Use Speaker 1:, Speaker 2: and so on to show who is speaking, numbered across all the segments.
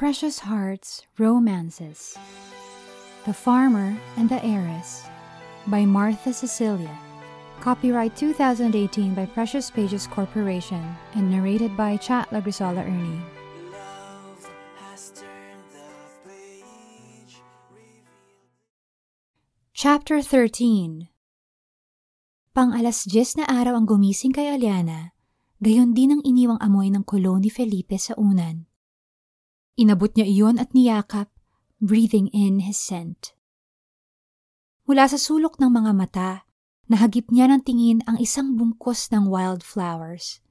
Speaker 1: Precious Hearts Romances The Farmer and the Heiress by Martha Cecilia. Copyright 2018 by Precious Pages Corporation and narrated by Chat Lagrisola Ernie. Chapter 13 Pang alas 10 na araw ang gumising kay Aliana, gayon din ang iniwang amoy ng kulo ni Felipe sa unan. Inabot niya iyon at niyakap, breathing in his scent. Mula sa sulok ng mga mata, nahagip niya ng tingin ang isang bungkos ng wildflowers.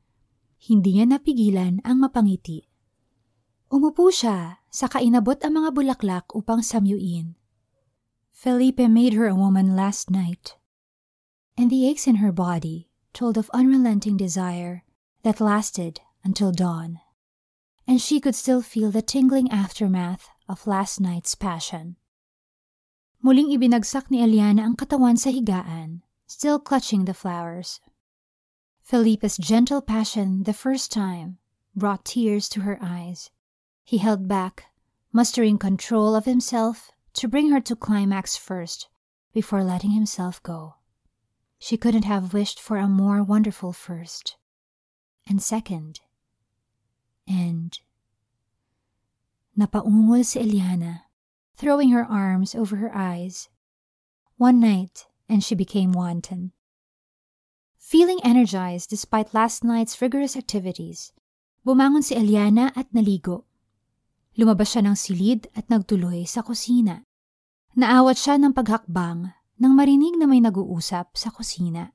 Speaker 1: Hindi niya napigilan ang mapangiti. Umupo siya, sa kainabot ang mga bulaklak upang samyuin. Felipe made her a woman last night, and the aches in her body told of unrelenting desire that lasted until dawn, and she could still feel the tingling aftermath of last night's passion. Muling ibinagsak ni Eliana ang katawan sa higaan, still clutching the flowers. Felipe's gentle passion the first time brought tears to her eyes. He held back, mustering control of himself to bring her to climax first before letting himself go. She couldn't have wished for a more wonderful first. And second. And. Napaungol si Eliana, throwing her arms over her eyes. One night, and she became wanton. Feeling energized despite last night's rigorous activities, bumangon si Eliana at naligo. Lumabas siya ng silid at nagtuloy sa kusina. Naawat siya ng paghakbang nang marinig na may nag-uusap sa kusina.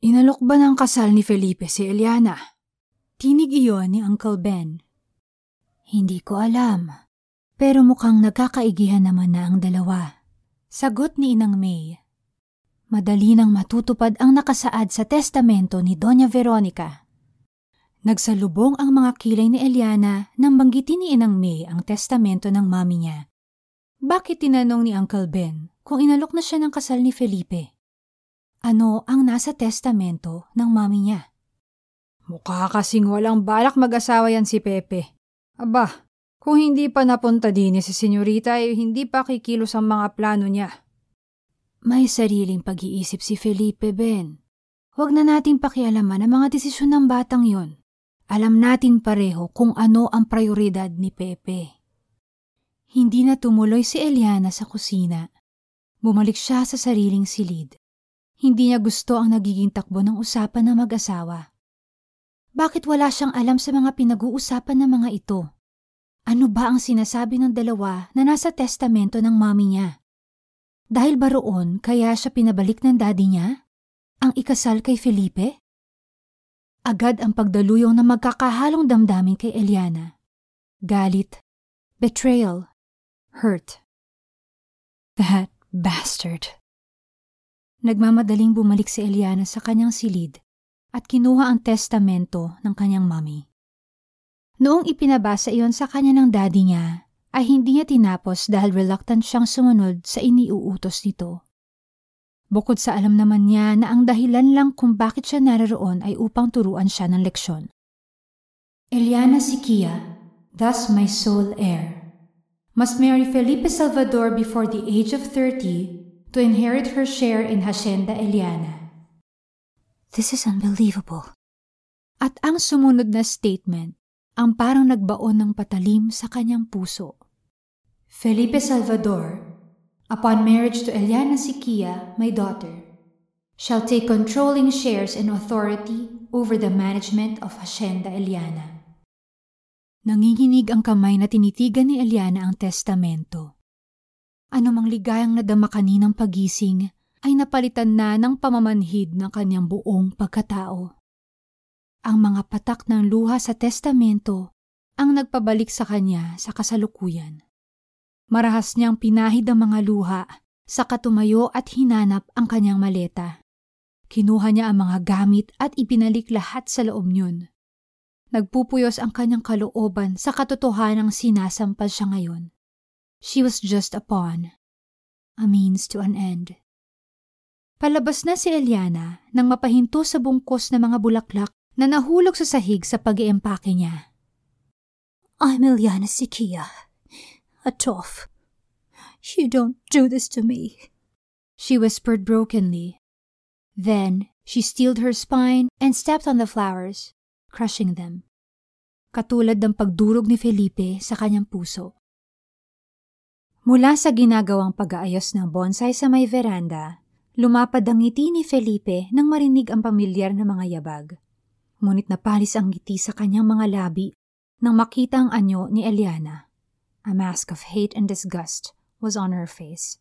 Speaker 2: Inalok ba ng kasal ni Felipe si Eliana?
Speaker 1: Tinig iyon ni Uncle Ben. Hindi ko alam, pero mukhang nagkakaigihan naman na ang dalawa. Sagot ni Inang May. Madali nang matutupad ang nakasaad sa testamento ni Doña Veronica. Nagsalubong ang mga kilay ni Eliana nang banggitin ni Inang May ang testamento ng mami niya. Bakit tinanong ni Uncle Ben kung inalok na siya ng kasal ni Felipe? Ano ang nasa testamento ng mami niya?
Speaker 2: Mukha kasing walang balak mag-asawa yan si Pepe. Aba, kung hindi pa napunta din si senyorita ay hindi pa kikilos ang mga plano niya.
Speaker 1: May sariling pag-iisip si Felipe, Ben. Huwag na nating pakialaman ang mga desisyon ng batang yon. Alam natin pareho kung ano ang prioridad ni Pepe. Hindi na tumuloy si Eliana sa kusina. Bumalik siya sa sariling silid. Hindi niya gusto ang nagiging takbo ng usapan ng mag-asawa. Bakit wala siyang alam sa mga pinag-uusapan ng mga ito? Ano ba ang sinasabi ng dalawa na nasa testamento ng mami niya? Dahil ba roon kaya siya pinabalik ng daddy niya? Ang ikasal kay Felipe? Agad ang pagdaluyong na magkakahalong damdamin kay Eliana. Galit, betrayal, hurt. That bastard. Nagmamadaling bumalik si Eliana sa kanyang silid at kinuha ang testamento ng kanyang mami. Noong ipinabasa iyon sa kanya ng daddy niya, ay hindi niya tinapos dahil reluctant siyang sumunod sa iniuutos nito. Bukod sa alam naman niya na ang dahilan lang kung bakit siya naroon ay upang turuan siya ng leksyon. Eliana Sikia, thus my sole heir, must marry Felipe Salvador before the age of 30 to inherit her share in Hacienda Eliana. This is unbelievable. At ang sumunod na statement ang parang nagbaon ng patalim sa kanyang puso. Felipe Salvador, upon marriage to Eliana Sikia, my daughter, shall take controlling shares and authority over the management of Hacienda Eliana. Nanginginig ang kamay na tinitigan ni Eliana ang testamento. Ano mang ligayang nadama kaninang pagising ay napalitan na ng pamamanhid ng kanyang buong pagkatao. Ang mga patak ng luha sa testamento ang nagpabalik sa kanya sa kasalukuyan. Marahas niyang pinahid ang mga luha sa katumayo at hinanap ang kanyang maleta. Kinuha niya ang mga gamit at ipinalik lahat sa loob niyon. Nagpupuyos ang kanyang kalooban sa katotohanang sinasampal siya ngayon. She was just a pawn, a means to an end. Palabas na si Eliana nang mapahinto sa bungkos ng mga bulaklak na nahulog sa sahig sa pag-iempake niya. I'm Eliana Sikia. Atof. You don't do this to me. She whispered brokenly. Then she steeled her spine and stepped on the flowers, crushing them. Katulad ng pagdurog ni Felipe sa kanyang puso. Mula sa ginagawang pag-aayos ng bonsai sa may veranda, lumapad ang ngiti ni Felipe nang marinig ang pamilyar na mga yabag. Ngunit napalis ang ngiti sa kanyang mga labi nang makita ang anyo ni Eliana. A mask of hate and disgust was on her face.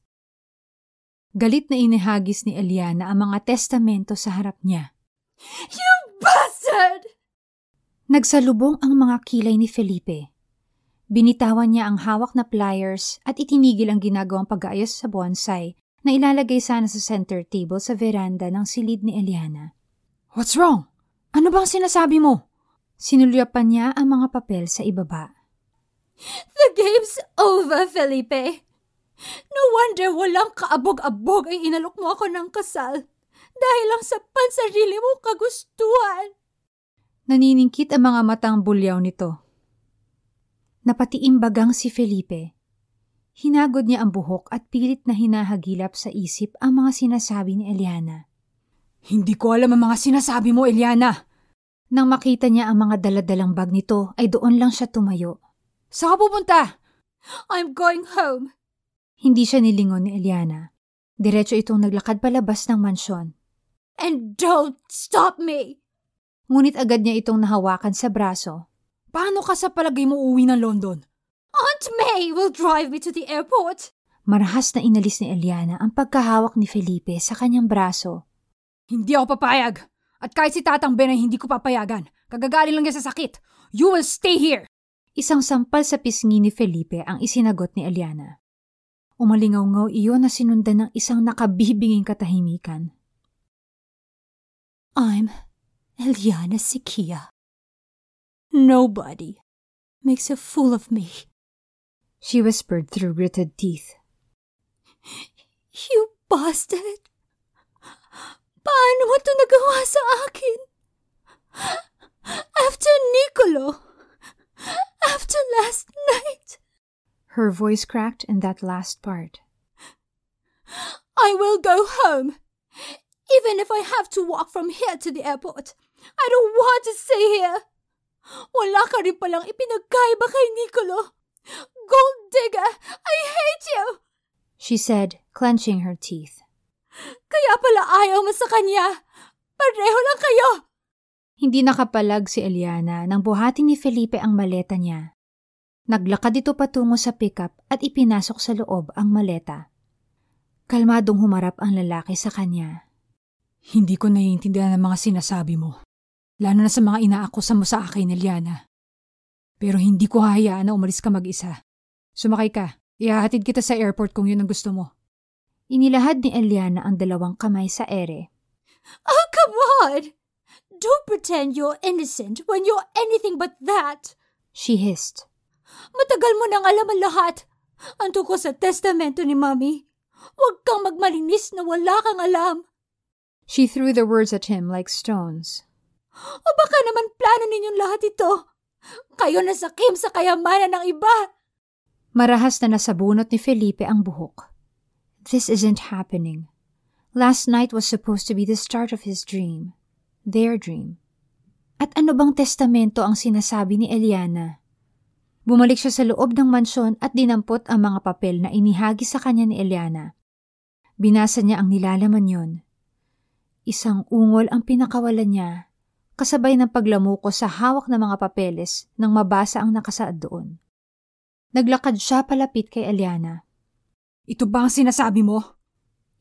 Speaker 1: Galit na inihagis ni Eliana ang mga testamento sa harap niya.
Speaker 2: You bastard!
Speaker 1: Nagsalubong ang mga kilay ni Felipe Binitawan niya ang hawak na pliers at itinigil ang ginagawang pag-aayos sa bonsai na ilalagay sana sa center table sa veranda ng silid ni Eliana.
Speaker 2: What's wrong? Ano bang sinasabi mo?
Speaker 1: Sinulyapan niya ang mga papel sa ibaba.
Speaker 2: The game's over, Felipe. No wonder walang kaabog-abog ay inalok mo ako ng kasal dahil lang sa pansarili mo kagustuhan.
Speaker 1: Naniningkit ang mga matang bulyaw nito Napatiimbagang si Felipe. Hinagod niya ang buhok at pilit na hinahagilap sa isip ang mga sinasabi ni Eliana.
Speaker 2: Hindi ko alam ang mga sinasabi mo, Eliana.
Speaker 1: Nang makita niya ang mga daladalang bag nito, ay doon lang siya tumayo.
Speaker 2: Saan ka pupunta? I'm going home.
Speaker 1: Hindi siya nilingon ni Eliana. Diretso itong naglakad palabas ng mansyon.
Speaker 2: And don't stop me!
Speaker 1: Ngunit agad niya itong nahawakan sa braso
Speaker 2: Paano ka sa palagay mo uwi ng London? Aunt May will drive me to the airport.
Speaker 1: Marahas na inalis ni Eliana ang pagkahawak ni Felipe sa kanyang braso.
Speaker 2: Hindi ako papayag. At kahit si Tatang Ben ay hindi ko papayagan. Kagagaling lang niya sa sakit. You will stay here.
Speaker 1: Isang sampal sa pisngi ni Felipe ang isinagot ni Eliana. Umalingaw-ngaw iyon na sinundan ng isang nakabibinging katahimikan. I'm Eliana Sikia. Nobody makes a fool of me. She whispered through gritted teeth. You bastard! Paano mo ito nagawa sa akin? After Nicolo! After last night! Her voice cracked in that last part.
Speaker 2: I will go home, even if I have to walk from here to the airport. I don't want to stay here. Wala ka rin palang ipinagkaiba kay Nicolo. Gold digger, I hate you!
Speaker 1: She said, clenching her teeth.
Speaker 2: Kaya pala ayaw mo sa kanya. Pareho lang kayo.
Speaker 1: Hindi nakapalag si Eliana nang buhatin ni Felipe ang maleta niya. Naglakad ito patungo sa pickup at ipinasok sa loob ang maleta. Kalmadong humarap ang lalaki sa kanya.
Speaker 2: Hindi ko naiintindihan ang mga sinasabi mo. Lalo na sa mga inaakusa mo sa akin, Eliana. Pero hindi ko hahayaan na umalis ka mag-isa. Sumakay ka. Ihahatid kita sa airport kung yun ang gusto mo.
Speaker 1: Inilahad ni Eliana ang dalawang kamay sa ere.
Speaker 2: Oh, come on! Don't pretend you're innocent when you're anything but that!
Speaker 1: She hissed.
Speaker 2: Matagal mo nang alam ang lahat. Ang tungkol sa testamento ni Mami. Huwag kang magmalinis na wala kang alam.
Speaker 1: She threw the words at him like stones.
Speaker 2: O baka naman plano ninyong lahat ito? Kayo na sakim sa kayamanan ng iba.
Speaker 1: Marahas na nasabunot ni Felipe ang buhok. This isn't happening. Last night was supposed to be the start of his dream. Their dream. At ano bang testamento ang sinasabi ni Eliana? Bumalik siya sa loob ng mansyon at dinampot ang mga papel na inihagi sa kanya ni Eliana. Binasa niya ang nilalaman yon. Isang ungol ang pinakawalan niya kasabay ng paglamuko sa hawak ng mga papeles nang mabasa ang nakasaad doon. Naglakad siya palapit kay Eliana.
Speaker 2: Ito ba ang sinasabi mo?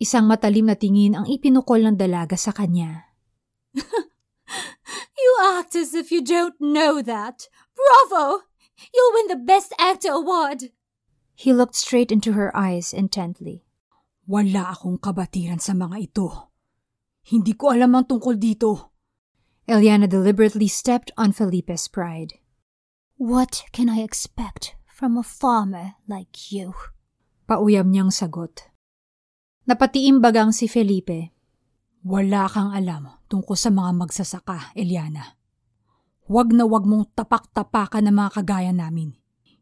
Speaker 1: Isang matalim na tingin ang ipinukol ng dalaga sa kanya.
Speaker 2: you act as if you don't know that. Bravo! You'll win the Best Actor Award!
Speaker 1: He looked straight into her eyes intently.
Speaker 2: Wala akong kabatiran sa mga ito. Hindi ko alam ang tungkol dito.
Speaker 1: Eliana deliberately stepped on Felipe's pride. What can I expect from a farmer like you? Pauyam niyang sagot. Napatiimbagang si Felipe.
Speaker 2: Wala kang alam tungkol sa mga magsasaka, Eliana.
Speaker 1: Huwag na huwag mong tapak-tapakan ng mga kagaya namin.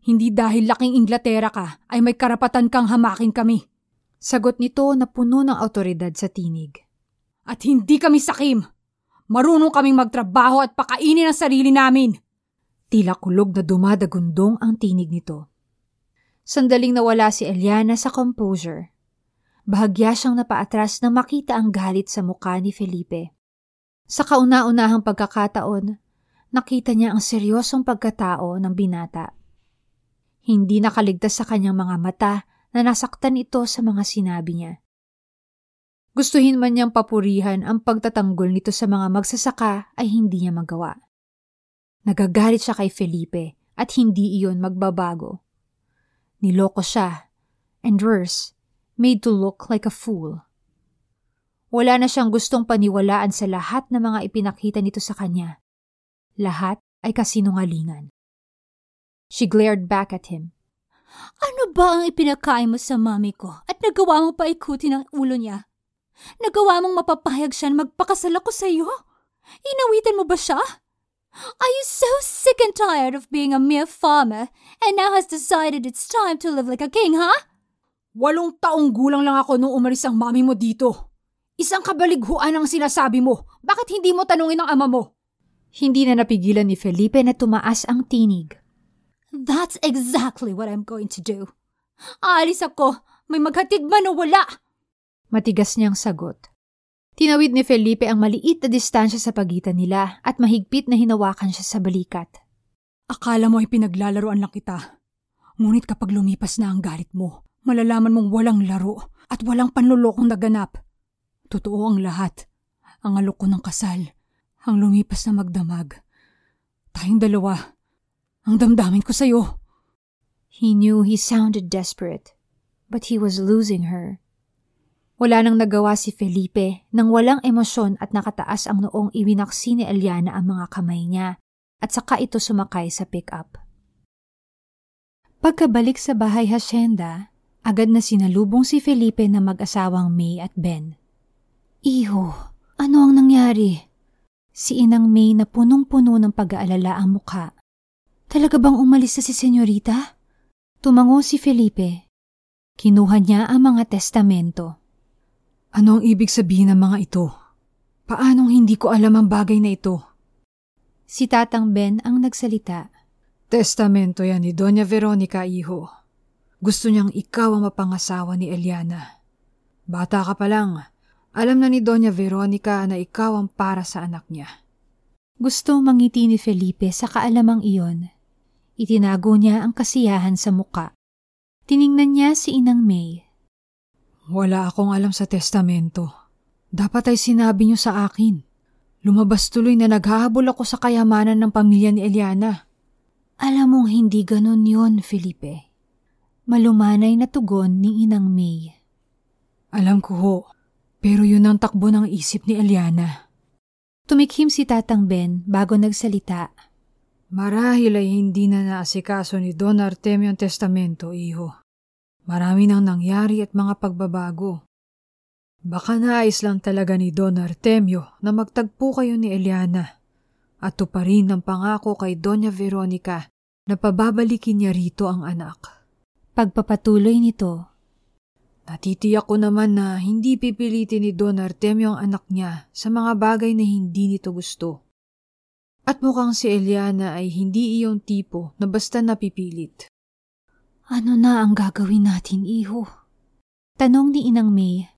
Speaker 1: Hindi dahil laking Inglaterra ka ay may karapatan kang hamakin kami. Sagot nito na puno ng autoridad sa tinig. At hindi kami sakim. Marunong kaming magtrabaho at pakainin ang sarili namin. Tila kulog na dumadagundong ang tinig nito. Sandaling nawala si Eliana sa composure. Bahagya siyang napaatras nang makita ang galit sa mukha ni Felipe. Sa kauna-unahang pagkakataon, nakita niya ang seryosong pagkatao ng binata. Hindi nakaligtas sa kanyang mga mata na nasaktan ito sa mga sinabi niya. Gustuhin man niyang papurihan ang pagtatanggol nito sa mga magsasaka ay hindi niya magawa. Nagagalit siya kay Felipe at hindi iyon magbabago. Niloko siya, and worse, made to look like a fool. Wala na siyang gustong paniwalaan sa lahat ng mga ipinakita nito sa kanya. Lahat ay kasinungalingan. She glared back at him.
Speaker 2: Ano ba ang ipinakain mo sa mami ko at nagawa mo pa ikutin ang ulo niya? Nagawa mong mapapahayag siya na magpakasal ako sa iyo? Inawitan mo ba siya? Are you so sick and tired of being a mere farmer and now has decided it's time to live like a king, huh?
Speaker 1: Walong taong gulang lang ako nung umalis ang mami mo dito. Isang kabalighuan ang sinasabi mo. Bakit hindi mo tanungin ang ama mo? Hindi na napigilan ni Felipe na tumaas ang tinig.
Speaker 2: That's exactly what I'm going to do. Aalis ako. May maghatid man o wala.
Speaker 1: Matigas niyang sagot. Tinawid ni Felipe ang maliit na distansya sa pagitan nila at mahigpit na hinawakan siya sa balikat. Akala mo ay pinaglalaroan lang kita. Ngunit kapag lumipas na ang galit mo, malalaman mong walang laro at walang panlulokong naganap. Totoo ang lahat. Ang alok ko ng kasal. Ang lumipas na magdamag. Tayong dalawa. Ang damdamin ko sa'yo. He knew he sounded desperate, but he was losing her. Wala nang nagawa si Felipe nang walang emosyon at nakataas ang noong iwinaksi ni Eliana ang mga kamay niya at saka ito sumakay sa pick-up. Pagkabalik sa bahay hasyenda, agad na sinalubong si Felipe na mag-asawang May at Ben. Iho, ano ang nangyari? Si Inang May na punong-puno ng pag-aalala ang mukha. Talaga bang umalis na si senyorita? Tumango si Felipe. Kinuha niya ang mga testamento. Ano ang ibig sabihin ng mga ito? Paanong hindi ko alam ang bagay na ito? Si Tatang Ben ang nagsalita. Testamento yan ni Doña Veronica, iho. Gusto niyang ikaw ang mapangasawa ni Eliana. Bata ka pa lang, alam na ni Doña Veronica na ikaw ang para sa anak niya. Gusto mangiti ni Felipe sa kaalamang iyon. Itinago niya ang kasiyahan sa muka. Tiningnan niya si Inang May. Wala akong alam sa testamento. Dapat ay sinabi niyo sa akin. Lumabas tuloy na naghahabol ako sa kayamanan ng pamilya ni Eliana. Alam mong hindi ganon yon, Felipe. Malumanay na tugon ni Inang May. Alam ko ho. Pero yun ang takbo ng isip ni Eliana. Tumikhim si Tatang Ben bago nagsalita. Marahil ay hindi na naasikaso ni Don Artemio ang testamento, iho. Marami nang nangyari at mga pagbabago. Baka nais lang talaga ni Don Artemio na magtagpo kayo ni Eliana at tuparin ang pangako kay Doña Veronica na pababalikin niya rito ang anak. Pagpapatuloy nito, Natitiyak ko naman na hindi pipilitin ni Don Artemio ang anak niya sa mga bagay na hindi nito gusto. At mukhang si Eliana ay hindi iyong tipo na basta napipilit. Ano na ang gagawin natin, iho? Tanong ni Inang May.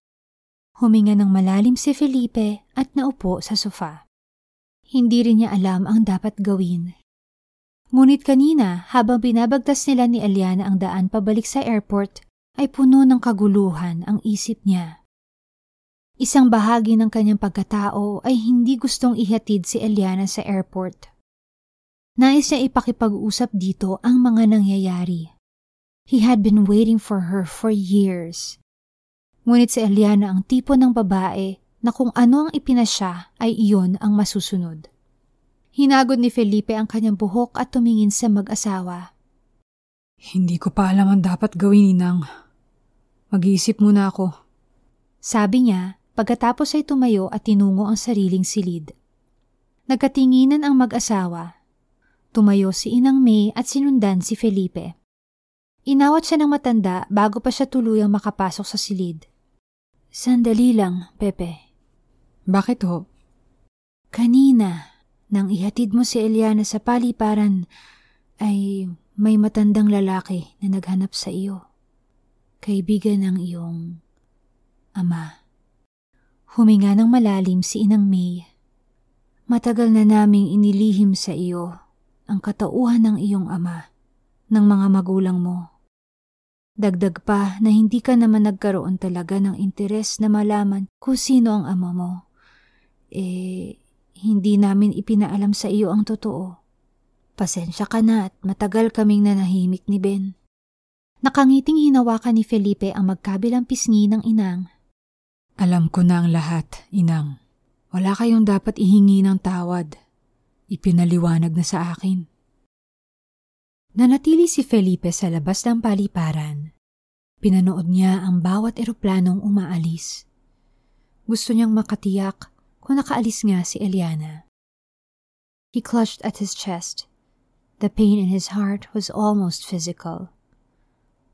Speaker 1: Huminga ng malalim si Felipe at naupo sa sofa. Hindi rin niya alam ang dapat gawin. Ngunit kanina, habang binabagtas nila ni Eliana ang daan pabalik sa airport, ay puno ng kaguluhan ang isip niya. Isang bahagi ng kanyang pagkatao ay hindi gustong ihatid si Eliana sa airport. Nais niya ipakipag-usap dito ang mga nangyayari. He had been waiting for her for years. Ngunit si Eliana ang tipo ng babae na kung ano ang ipinasya ay iyon ang masusunod. Hinagod ni Felipe ang kanyang buhok at tumingin sa mag-asawa. Hindi ko pa alam ang dapat gawin, Inang. Mag-iisip muna ako. Sabi niya pagkatapos ay tumayo at tinungo ang sariling silid. Nagkatinginan ang mag-asawa Tumayo si Inang May at sinundan si Felipe. Inawat siya ng matanda bago pa siya tuluyang makapasok sa silid. Sandali lang, Pepe.
Speaker 3: Bakit ho?
Speaker 1: Kanina, nang ihatid mo si Eliana sa paliparan, ay may matandang lalaki na naghanap sa iyo. Kaibigan ng iyong ama. Huminga ng malalim si Inang May. Matagal na naming inilihim sa iyo ang katauhan ng iyong ama, ng mga magulang mo. Dagdag pa na hindi ka naman nagkaroon talaga ng interes na malaman kung sino ang ama mo. Eh, hindi namin ipinaalam sa iyo ang totoo. Pasensya ka na at matagal kaming nanahimik ni Ben. Nakangiting hinawakan ni Felipe ang magkabilang pisngi ng inang.
Speaker 3: Alam ko na ang lahat, inang. Wala kayong dapat ihingi ng tawad. Ipinaliwanag na sa akin.
Speaker 1: Nanatili si Felipe sa labas ng paliparan. Pinanood niya ang bawat eroplanong umaalis. Gusto niyang makatiyak kung nakaalis nga si Eliana. He clutched at his chest The pain in his heart was almost physical.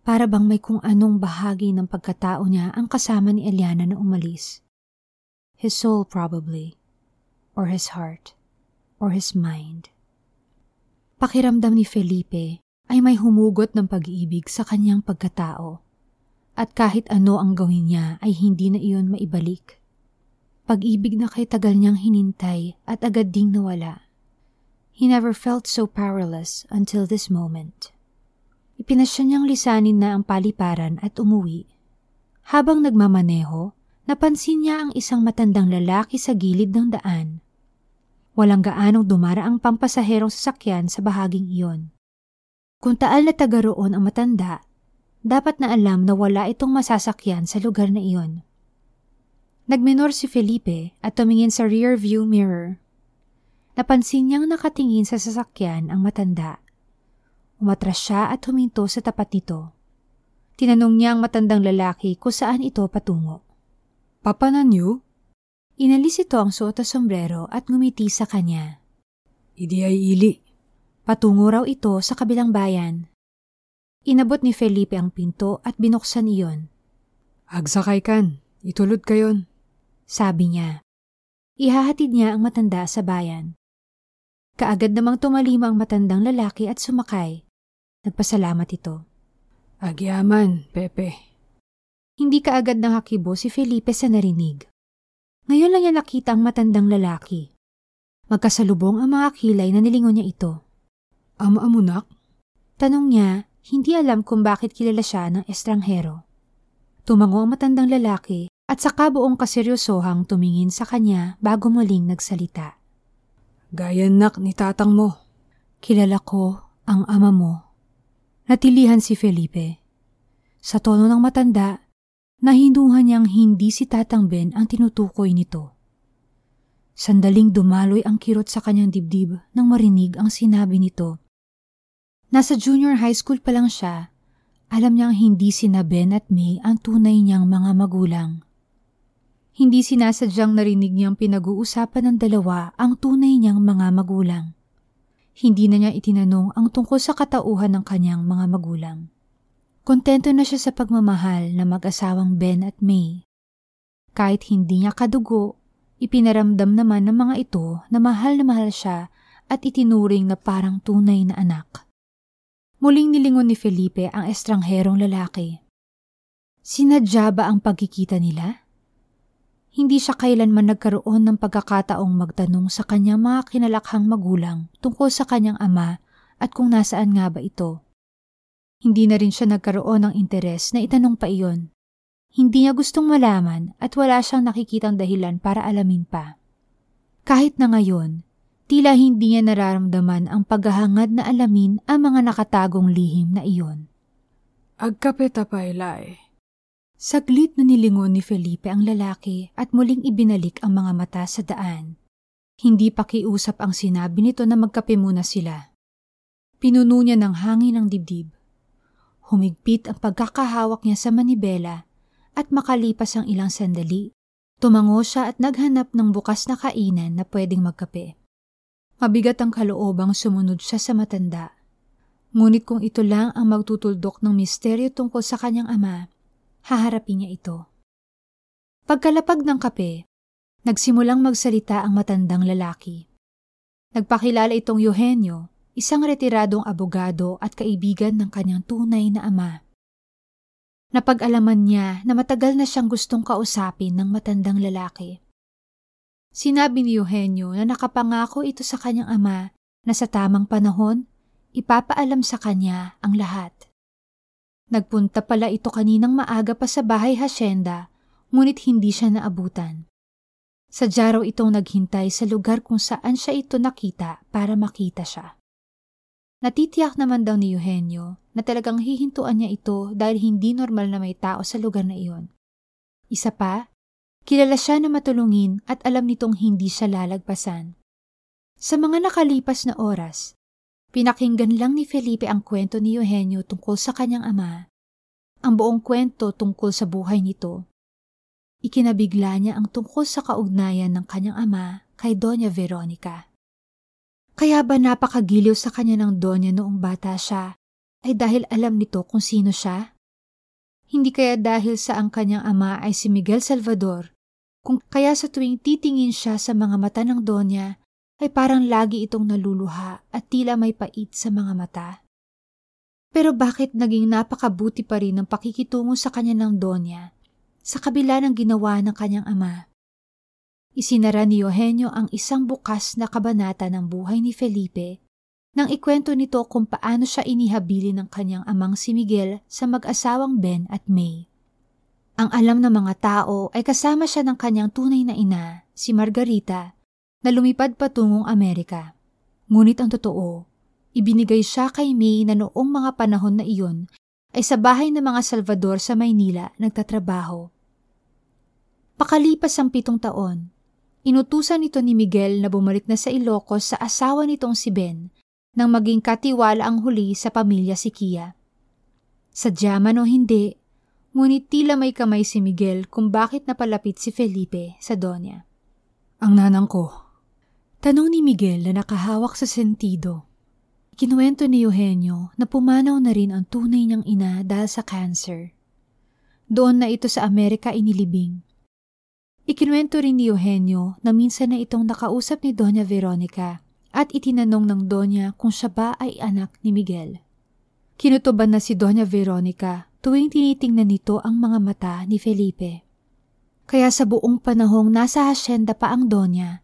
Speaker 1: Para bang may kung anong bahagi ng pagkatao niya ang kasama ni Eliana na umalis. His soul probably, or his heart, or his mind. Pakiramdam ni Felipe ay may humugot ng pag-ibig sa kanyang pagkatao. At kahit ano ang gawin niya ay hindi na iyon maibalik. Pag-ibig na kay tagal niyang hinintay at agad ding nawala. He never felt so powerless until this moment. Ipinasya niyang lisanin na ang paliparan at umuwi. Habang nagmamaneho, napansin niya ang isang matandang lalaki sa gilid ng daan. Walang gaanong dumara ang pampasaherong sasakyan sa bahaging iyon. Kung taal na taga roon ang matanda, dapat na alam na wala itong masasakyan sa lugar na iyon. Nagminor si Felipe at tumingin sa rear view mirror Napansin niyang nakatingin sa sasakyan ang matanda. Umatras siya at huminto sa tapat nito. Tinanong niya ang matandang lalaki kung saan ito patungo.
Speaker 3: Papa niyo?
Speaker 1: Inalis ito ang suot na sombrero at ngumiti sa kanya.
Speaker 3: Idi ay ili.
Speaker 1: Patungo raw ito sa kabilang bayan. Inabot ni Felipe ang pinto at binuksan iyon.
Speaker 3: Agsakay kan, itulod kayon.
Speaker 1: Sabi niya. Ihahatid niya ang matanda sa bayan. Kaagad namang tumalima ang matandang lalaki at sumakay. Nagpasalamat ito.
Speaker 3: Agyaman, Pepe.
Speaker 1: Hindi kaagad nakakibo si Felipe sa narinig. Ngayon lang niya nakita ang matandang lalaki. Magkasalubong ang mga kilay na nilingon niya ito.
Speaker 3: Ama-amunak?
Speaker 1: Tanong niya, hindi alam kung bakit kilala siya ng estranghero. Tumango ang matandang lalaki at sa kabuong kaseryosohang tumingin sa kanya bago muling nagsalita.
Speaker 3: Gayanak ni tatang mo.
Speaker 1: Kilala ko ang ama mo. Natilihan si Felipe. Sa tono ng matanda, nahinduhan niyang hindi si Tatang Ben ang tinutukoy nito. Sandaling dumaloy ang kirot sa kanyang dibdib nang marinig ang sinabi nito. Nasa junior high school pa lang siya, alam niyang hindi sina Ben at May ang tunay niyang mga magulang. Hindi sinasadyang narinig niyang pinag-uusapan ng dalawa ang tunay niyang mga magulang. Hindi na niya itinanong ang tungkol sa katauhan ng kanyang mga magulang. Kontento na siya sa pagmamahal na mag-asawang Ben at May. Kahit hindi niya kadugo, ipinaramdam naman ng mga ito na mahal na mahal siya at itinuring na parang tunay na anak. Muling nilingon ni Felipe ang estrangherong lalaki. Sinadya ba ang pagkikita nila? Hindi siya kailanman nagkaroon ng pagkakataong magtanong sa kanyang mga kinalakhang magulang tungkol sa kanyang ama at kung nasaan nga ba ito. Hindi na rin siya nagkaroon ng interes na itanong pa iyon. Hindi niya gustong malaman at wala siyang nakikitang dahilan para alamin pa. Kahit na ngayon, tila hindi niya nararamdaman ang paghahangad na alamin ang mga nakatagong lihim na iyon.
Speaker 3: Agkapeta pa ilay.
Speaker 1: Saglit na nilingon ni Felipe ang lalaki at muling ibinalik ang mga mata sa daan. Hindi pa kiusap ang sinabi nito na magkape muna sila. Pinuno niya ng hangin ang dibdib. Humigpit ang pagkakahawak niya sa manibela at makalipas ang ilang sandali, tumango siya at naghanap ng bukas na kainan na pwedeng magkape. Mabigat ang kaloobang sumunod siya sa matanda. Ngunit kung ito lang ang magtutuldok ng misteryo tungkol sa kanyang ama, haharapin niya ito. Pagkalapag ng kape, nagsimulang magsalita ang matandang lalaki. Nagpakilala itong Eugenio, isang retiradong abogado at kaibigan ng kanyang tunay na ama. Napag-alaman niya na matagal na siyang gustong kausapin ng matandang lalaki. Sinabi ni Eugenio na nakapangako ito sa kanyang ama na sa tamang panahon, ipapaalam sa kanya ang lahat. Nagpunta pala ito kaninang maaga pa sa bahay hasyenda, ngunit hindi siya naabutan. Sadya raw itong naghintay sa lugar kung saan siya ito nakita para makita siya. Natitiyak naman daw ni Eugenio na talagang hihintuan niya ito dahil hindi normal na may tao sa lugar na iyon. Isa pa, Kilala siya na matulungin at alam nitong hindi siya lalagpasan. Sa mga nakalipas na oras, pinakinggan lang ni Felipe ang kwento ni Eugenio tungkol sa kanyang ama. Ang buong kwento tungkol sa buhay nito. Ikinabigla niya ang tungkol sa kaugnayan ng kanyang ama kay Doña Veronica. Kaya ba napakagiliw sa kanya ng Doña noong bata siya ay dahil alam nito kung sino siya? Hindi kaya dahil sa ang kanyang ama ay si Miguel Salvador kung kaya sa tuwing titingin siya sa mga mata ng Donya, ay parang lagi itong naluluha at tila may pait sa mga mata. Pero bakit naging napakabuti pa rin ang pakikitungo sa kanya ng Donya sa kabila ng ginawa ng kanyang ama? Isinara ni Eugenio ang isang bukas na kabanata ng buhay ni Felipe nang ikwento nito kung paano siya inihabili ng kanyang amang si Miguel sa mag-asawang Ben at May. Ang alam ng mga tao ay kasama siya ng kanyang tunay na ina, si Margarita, na lumipad patungong Amerika. Ngunit ang totoo, ibinigay siya kay May na noong mga panahon na iyon ay sa bahay ng mga Salvador sa Maynila nagtatrabaho. Pakalipas ang pitong taon, inutusan nito ni Miguel na bumalik na sa Ilocos sa asawa nitong si Ben nang maging katiwala ang huli sa pamilya si Kia. Sadya man o hindi, Ngunit tila may kamay si Miguel kung bakit napalapit si Felipe sa Donya.
Speaker 3: Ang nanang ko.
Speaker 1: Tanong ni Miguel na nakahawak sa sentido. Kinuwento ni Eugenio na pumanaw na rin ang tunay niyang ina dahil sa cancer. Doon na ito sa Amerika inilibing. Ikinuwento rin ni Eugenio na minsan na itong nakausap ni Doña Veronica at itinanong ng Doña kung siya ba ay anak ni Miguel. Kinutuban na si Doña Veronica tuwing tinitingnan nito ang mga mata ni Felipe. Kaya sa buong panahong nasa hasyenda pa ang Donya,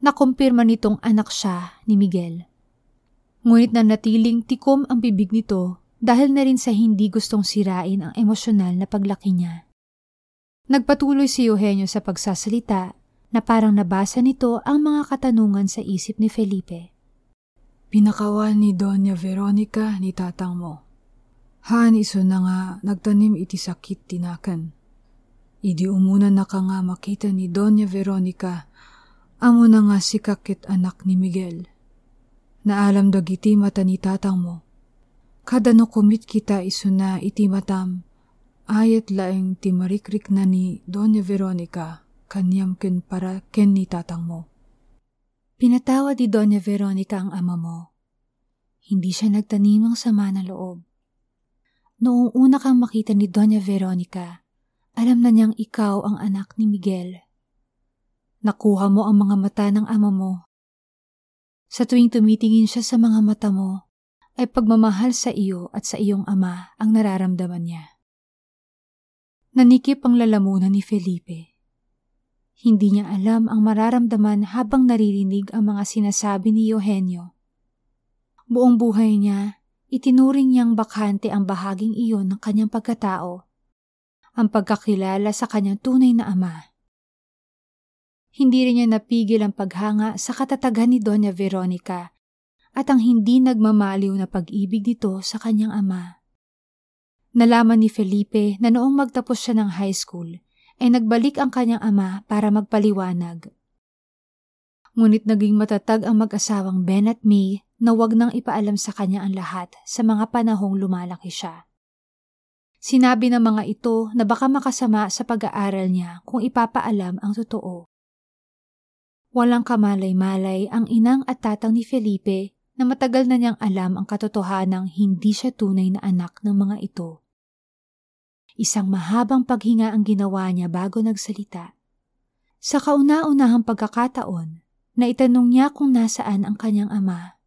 Speaker 1: nakumpirma nitong anak siya ni Miguel. Ngunit na natiling tikom ang bibig nito dahil na rin sa hindi gustong sirain ang emosyonal na paglaki niya. Nagpatuloy si Eugenio sa pagsasalita na parang nabasa nito ang mga katanungan sa isip ni Felipe.
Speaker 3: Pinakawan ni Doña Veronica ni tatang mo. Han iso na nga nagtanim iti sakit tinakan. Idi umunan na ka nga makita ni Doña Veronica, amo na nga si kakit anak ni Miguel. Naalam dagiti mata ni tatang mo. Kada no kumit kita iso na iti matam, ayat laeng timarikrik na ni Doña Veronica, kanyam ken para ken ni tatang mo.
Speaker 1: Pinatawad ni Doña Veronica ang ama mo. Hindi siya nagtanim ng sama na loob. Noong una kang makita ni Doña Veronica, alam na niyang ikaw ang anak ni Miguel. Nakuha mo ang mga mata ng ama mo. Sa tuwing tumitingin siya sa mga mata mo, ay pagmamahal sa iyo at sa iyong ama ang nararamdaman niya. Nanikip ang lalamunan ni Felipe. Hindi niya alam ang mararamdaman habang naririnig ang mga sinasabi ni Eugenio. Buong buhay niya, Itinuring niyang bakante ang bahaging iyon ng kanyang pagkatao, ang pagkakilala sa kanyang tunay na ama. Hindi rin niya napigil ang paghanga sa katatagan ni Doña Veronica at ang hindi nagmamaliw na pag-ibig nito sa kanyang ama. Nalaman ni Felipe na noong magtapos siya ng high school ay nagbalik ang kanyang ama para magpaliwanag. Ngunit naging matatag ang mag-asawang Ben at May na wag nang ipaalam sa kanya ang lahat sa mga panahong lumalaki siya. Sinabi ng mga ito na baka makasama sa pag-aaral niya kung ipapaalam ang totoo. Walang kamalay-malay ang inang at tatang ni Felipe na matagal na niyang alam ang katotohanang hindi siya tunay na anak ng mga ito. Isang mahabang paghinga ang ginawa niya bago nagsalita. Sa kauna-unahang pagkakataon, na itanong niya kung nasaan ang kanyang ama.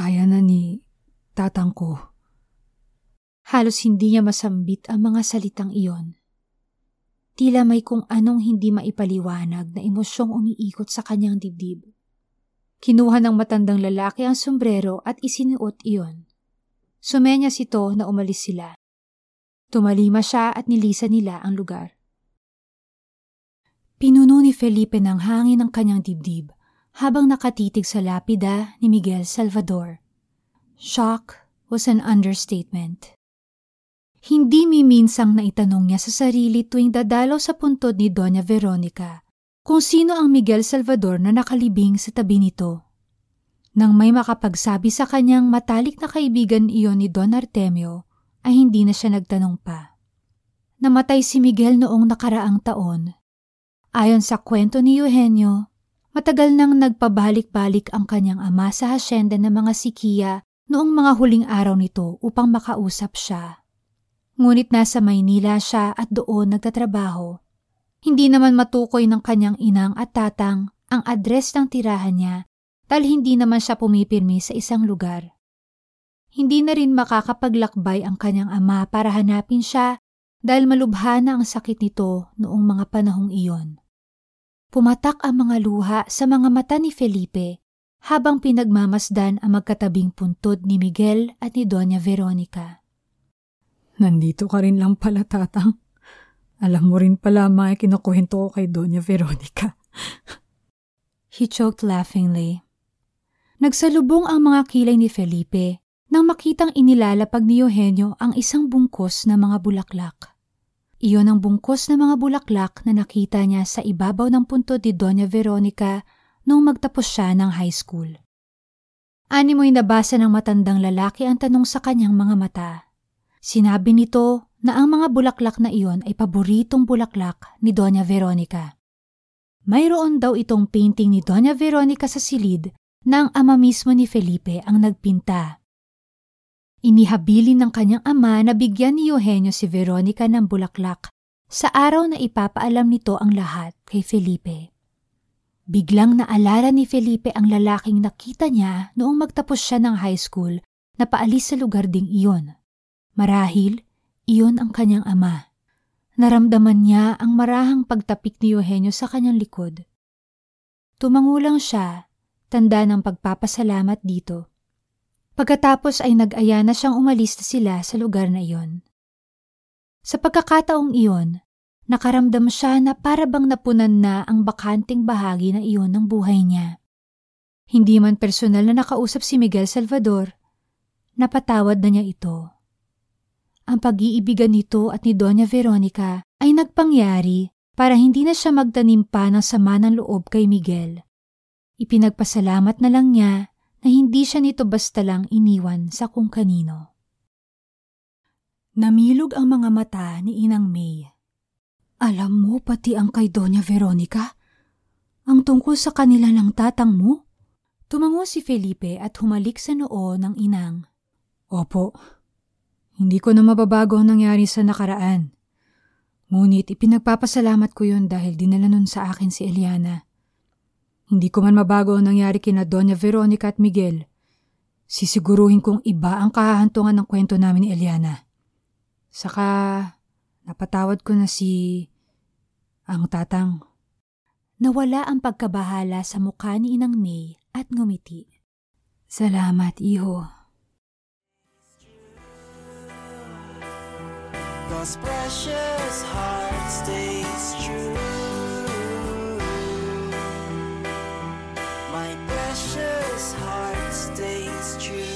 Speaker 3: Aya na ni tatang ko.
Speaker 1: Halos hindi niya masambit ang mga salitang iyon. Tila may kung anong hindi maipaliwanag na emosyong umiikot sa kanyang dibdib. Kinuha ng matandang lalaki ang sombrero at isinuot iyon. Sumenya sito na umalis sila. Tumalima siya at nilisa nila ang lugar. Pinuno ni Felipe ng hangin ang kanyang dibdib habang nakatitig sa lapida ni Miguel Salvador. Shock was an understatement. Hindi miminsang naitanong niya sa sarili tuwing dadalaw sa puntod ni Doña Veronica kung sino ang Miguel Salvador na nakalibing sa tabi nito. Nang may makapagsabi sa kanyang matalik na kaibigan iyon ni Don Artemio, ay hindi na siya nagtanong pa. Namatay si Miguel noong nakaraang taon. Ayon sa kwento ni Eugenio, matagal nang nagpabalik-balik ang kanyang ama sa hasyenda ng mga sikiya noong mga huling araw nito upang makausap siya. Ngunit nasa Maynila siya at doon nagtatrabaho. Hindi naman matukoy ng kanyang inang at tatang ang address ng tirahan niya dahil hindi naman siya pumipirmi sa isang lugar. Hindi na rin makakapaglakbay ang kanyang ama para hanapin siya dahil malubha na ang sakit nito noong mga panahong iyon. Pumatak ang mga luha sa mga mata ni Felipe habang pinagmamasdan ang magkatabing puntod ni Miguel at ni Doña Veronica.
Speaker 3: Nandito ka rin lang pala, tatang. Alam mo rin pala mga kinukuhento ko kay Doña Veronica.
Speaker 1: He choked laughingly. Nagsalubong ang mga kilay ni Felipe nang makitang inilalapag ni Eugenio ang isang bungkos na mga bulaklak. Iyon ang bungkos na mga bulaklak na nakita niya sa ibabaw ng punto ni Doña Veronica nung magtapos siya ng high school. Ani mo'y nabasa ng matandang lalaki ang tanong sa kanyang mga mata. Sinabi nito na ang mga bulaklak na iyon ay paboritong bulaklak ni Doña Veronica. Mayroon daw itong painting ni Doña Veronica sa silid na ang ama mismo ni Felipe ang nagpinta. Inihabilin ng kanyang ama na bigyan ni Eugenio si Veronica ng bulaklak sa araw na ipapaalam nito ang lahat kay Felipe. Biglang naalala ni Felipe ang lalaking nakita niya noong magtapos siya ng high school na paalis sa lugar ding iyon. Marahil, iyon ang kanyang ama. Naramdaman niya ang marahang pagtapik ni Eugenio sa kanyang likod. Tumangulang siya, tanda ng pagpapasalamat dito. Pagkatapos ay nag-aya na siyang umalis na sila sa lugar na iyon. Sa pagkakataong iyon, nakaramdam siya na para bang napunan na ang bakanting bahagi na iyon ng buhay niya. Hindi man personal na nakausap si Miguel Salvador, napatawad na niya ito. Ang pag-iibigan nito at ni Doña Veronica ay nagpangyari para hindi na siya magtanim pa ng sama ng loob kay Miguel. Ipinagpasalamat na lang niya na hindi siya nito basta lang iniwan sa kung kanino. Namilog ang mga mata ni Inang May. Alam mo pati ang kay Doña Veronica? Ang tungkol sa kanila ng tatang mo? Tumango si Felipe at humalik sa noo ng inang.
Speaker 3: Opo, hindi ko na mababago ang nangyari sa nakaraan. Ngunit ipinagpapasalamat ko yun dahil dinala nun sa akin si Eliana. Hindi ko man mabago ang nangyari kina Doña Veronica at Miguel. Sisiguruhin kong iba ang kahahantungan ng kwento namin ni Eliana. Saka, napatawad ko na si... ang tatang.
Speaker 1: Nawala ang pagkabahala sa mukha ni Inang May at ngumiti.
Speaker 3: Salamat, iho.
Speaker 4: God's precious heart stays true. precious heart stays true.